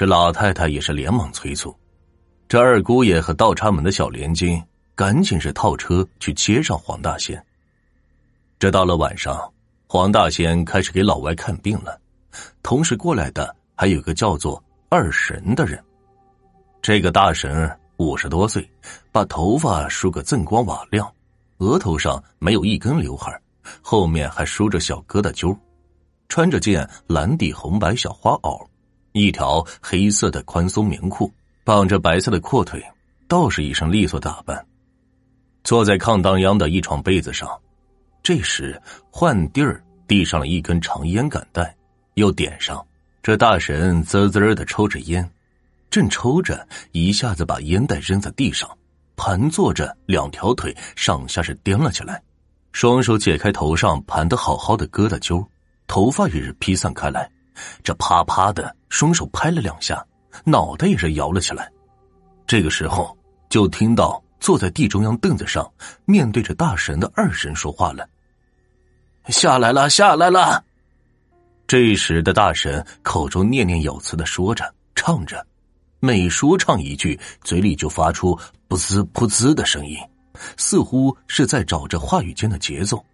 这老太太也是连忙催促。这二姑爷和倒插门的小连襟赶紧是套车去接上黄大仙。这到了晚上，黄大仙开始给老外看病了，同时过来的还有个叫做二神的人。这个大神五十多岁，把头发梳个锃光瓦亮，额头上没有一根刘海，后面还梳着小疙瘩揪，穿着件蓝底红白小花袄，一条黑色的宽松棉裤。绑着白色的阔腿，倒是一身利索打扮，坐在炕当央的一床被子上。这时换地儿递上了一根长烟杆带，又点上。这大神滋滋的抽着烟，正抽着，一下子把烟袋扔在地上，盘坐着，两条腿上下是颠了起来，双手解开头上盘的好好的疙瘩揪，头发也是披散开来，这啪啪的双手拍了两下。脑袋也是摇了起来，这个时候就听到坐在地中央凳子上面对着大神的二神说话了：“下来了，下来了。”这时的大神口中念念有词的说着、唱着，每说唱一句，嘴里就发出“噗呲噗呲”的声音，似乎是在找着话语间的节奏。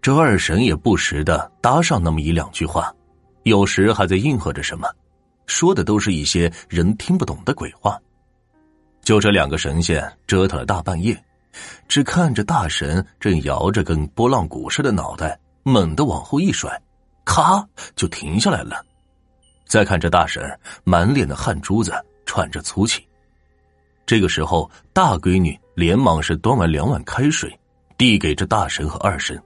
这二神也不时的搭上那么一两句话，有时还在应和着什么。说的都是一些人听不懂的鬼话，就这两个神仙折腾了大半夜，只看着大神正摇着跟拨浪鼓似的脑袋，猛地往后一甩，咔就停下来了。再看这大神满脸的汗珠子，喘着粗气。这个时候，大闺女连忙是端完两碗开水，递给这大神和二神，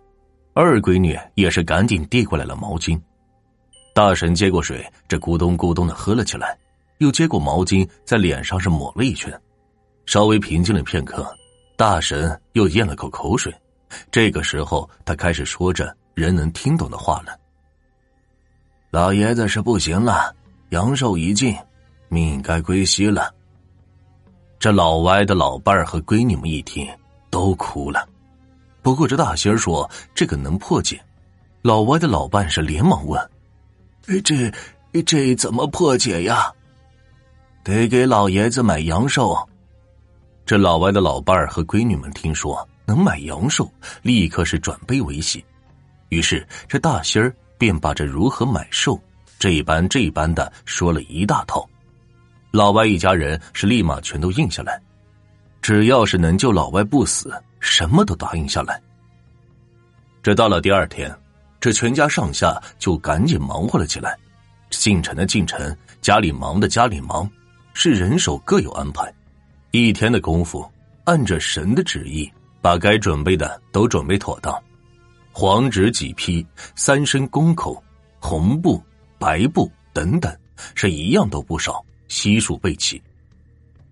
二闺女也是赶紧递过来了毛巾。大神接过水，这咕咚咕咚的喝了起来，又接过毛巾，在脸上是抹了一圈，稍微平静了片刻，大神又咽了口口水。这个时候，他开始说着人能听懂的话了：“老爷子是不行了，阳寿已尽，命该归西了。”这老歪的老伴儿和闺女们一听，都哭了。不过这大仙说这个能破解，老歪的老伴是连忙问。这这怎么破解呀？得给老爷子买阳寿。这老歪的老伴儿和闺女们听说能买阳寿，立刻是转悲为喜。于是这大仙儿便把这如何买寿这般这般的说了一大套。老歪一家人是立马全都应下来，只要是能救老歪不死，什么都答应下来。这到了第二天。这全家上下就赶紧忙活了起来，进城的进城，家里忙的家里忙，是人手各有安排。一天的功夫，按着神的旨意，把该准备的都准备妥当。黄纸几批，三身公口，红布、白布等等，是一样都不少，悉数备齐。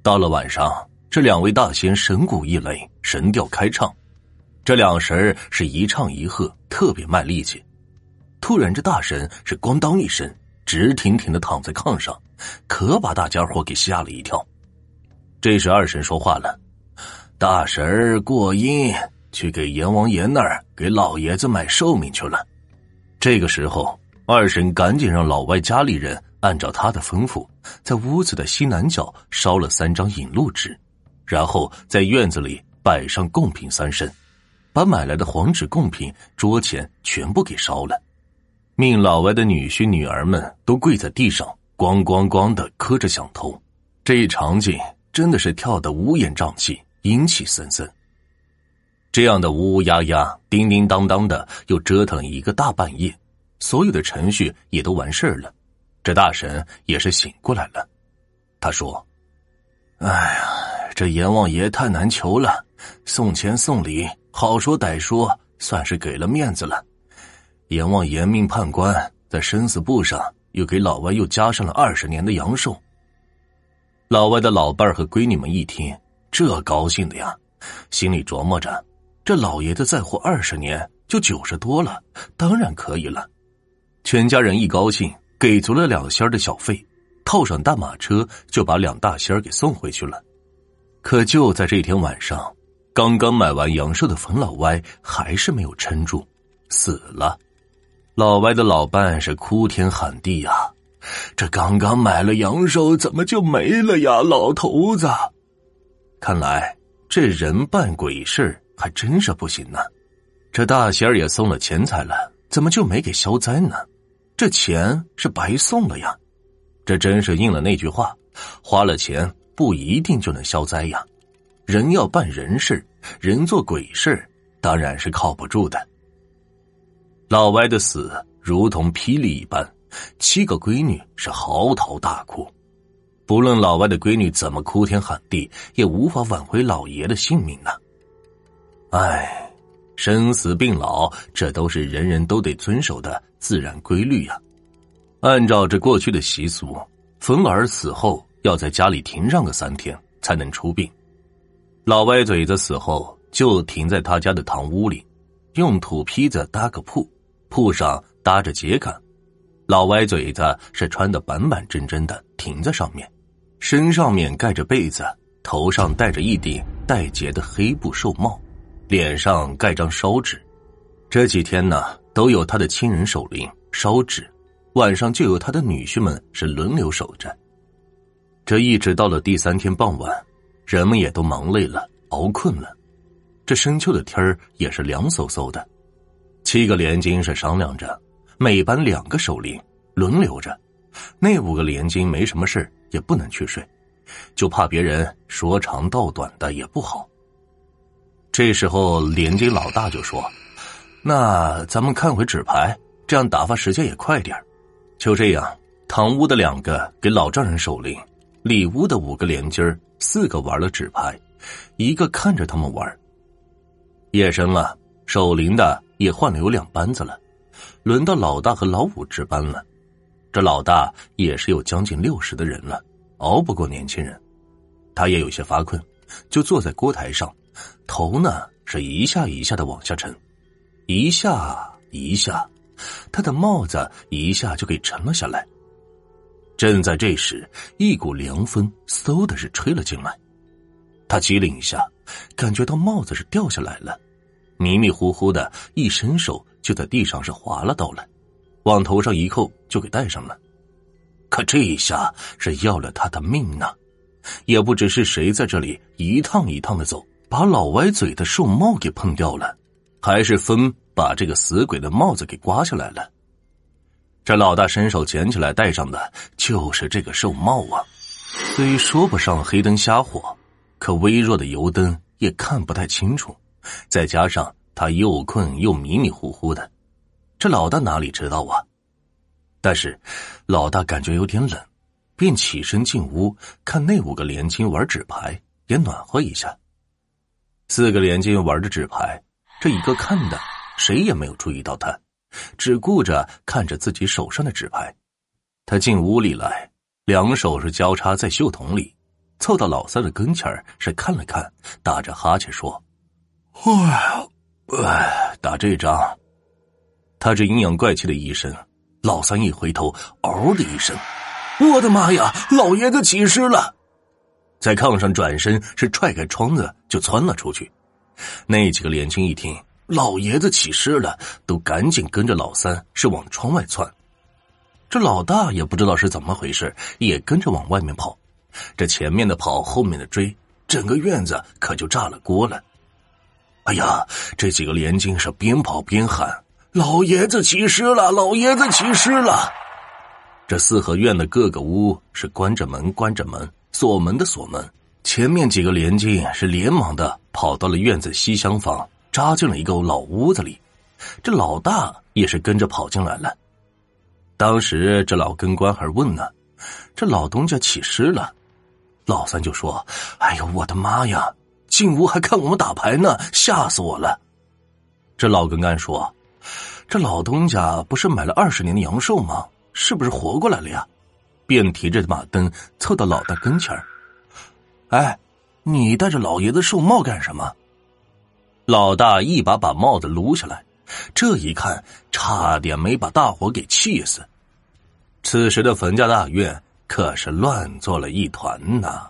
到了晚上，这两位大仙神鼓一擂，神调开唱。这两神是一唱一和，特别卖力气。突然，这大神是咣当一声，直挺挺的躺在炕上，可把大家伙给吓了一跳。这时，二神说话了：“大神过阴，去给阎王爷那儿给老爷子买寿命去了。”这个时候，二神赶紧让老外家里人按照他的吩咐，在屋子的西南角烧了三张引路纸，然后在院子里摆上贡品三身。把买来的黄纸贡品桌前全部给烧了，命老外的女婿女儿们都跪在地上，咣咣咣的磕着响头。这一场景真的是跳得乌烟瘴气、阴气森森。这样的呜呜呀呀、叮叮当当的，又折腾了一个大半夜，所有的程序也都完事了。这大神也是醒过来了，他说：“哎呀，这阎王爷太难求了，送钱送礼。”好说歹说，算是给了面子了。阎王严命判官在生死簿上又给老外又加上了二十年的阳寿。老外的老伴儿和闺女们一听，这高兴的呀，心里琢磨着：这老爷子再活二十年就九十多了，当然可以了。全家人一高兴，给足了两仙的小费，套上大马车就把两大仙给送回去了。可就在这天晚上。刚刚买完阳寿的冯老歪还是没有撑住，死了。老歪的老伴是哭天喊地呀，这刚刚买了阳寿，怎么就没了呀，老头子？看来这人办鬼事还真是不行呢。这大仙儿也送了钱财了，怎么就没给消灾呢？这钱是白送了呀！这真是应了那句话：花了钱不一定就能消灾呀。人要办人事，人做鬼事，当然是靠不住的。老歪的死如同霹雳一般，七个闺女是嚎啕大哭。不论老歪的闺女怎么哭天喊地，也无法挽回老爷的性命啊。唉，生死病老，这都是人人都得遵守的自然规律呀。按照这过去的习俗，冯儿死后要在家里停上个三天，才能出殡。老歪嘴子死后就停在他家的堂屋里，用土坯子搭个铺，铺上搭着秸秆。老歪嘴子是穿的板板正正的，停在上面，身上面盖着被子，头上戴着一顶带结的黑布寿帽，脸上盖张烧纸。这几天呢，都有他的亲人守灵烧纸，晚上就由他的女婿们是轮流守着。这一直到了第三天傍晚。人们也都忙累了，熬困了，这深秋的天儿也是凉飕飕的。七个连襟是商量着，每班两个守灵，轮流着。那五个连襟没什么事也不能去睡，就怕别人说长道短的也不好。这时候连襟老大就说：“那咱们看回纸牌，这样打发时间也快点就这样，堂屋的两个给老丈人守灵，里屋的五个连襟。四个玩了纸牌，一个看着他们玩。夜深了，守灵的也换了有两班子了，轮到老大和老五值班了。这老大也是有将近六十的人了，熬不过年轻人，他也有些发困，就坐在锅台上，头呢是一下一下的往下沉，一下一下，他的帽子一下就给沉了下来。正在这时，一股凉风嗖的是吹了进来，他机灵一下，感觉到帽子是掉下来了，迷迷糊糊的一伸手就在地上是划了刀了，往头上一扣就给戴上了。可这一下是要了他的命呢，也不知是谁在这里一趟一趟的走，把老歪嘴的寿帽给碰掉了，还是风把这个死鬼的帽子给刮下来了。这老大伸手捡起来戴上的就是这个寿帽啊，虽说不上黑灯瞎火，可微弱的油灯也看不太清楚。再加上他又困又迷迷糊糊的，这老大哪里知道啊？但是老大感觉有点冷，便起身进屋看那五个连金玩纸牌，也暖和一下。四个连金玩着纸牌，这一个看的谁也没有注意到他。只顾着看着自己手上的纸牌，他进屋里来，两手是交叉在袖筒里，凑到老三的跟前是看了看，打着哈欠说：“哎，打这张。”他这阴阳怪气的一声，老三一回头，嗷的一声，我的妈呀！老爷子起尸了，在炕上转身是踹开窗子就窜了出去。那几个年轻一听。老爷子起尸了，都赶紧跟着老三是往窗外窜。这老大也不知道是怎么回事，也跟着往外面跑。这前面的跑，后面的追，整个院子可就炸了锅了。哎呀，这几个连襟是边跑边喊：“老爷子起尸了！老爷子起尸了！”这四合院的各个屋是关着门，关着门，锁门的锁门。前面几个连襟是连忙的跑到了院子西厢房。扎进了一个老屋子里，这老大也是跟着跑进来了。当时这老跟官还问呢：“这老东家起尸了。”老三就说：“哎呦，我的妈呀！进屋还看我们打牌呢，吓死我了。”这老跟干说：“这老东家不是买了二十年的阳寿吗？是不是活过来了呀？”便提着马灯凑到老大跟前儿：“哎，你戴着老爷子寿帽干什么？”老大一把把帽子撸下来，这一看，差点没把大伙给气死。此时的冯家大院可是乱作了一团呐。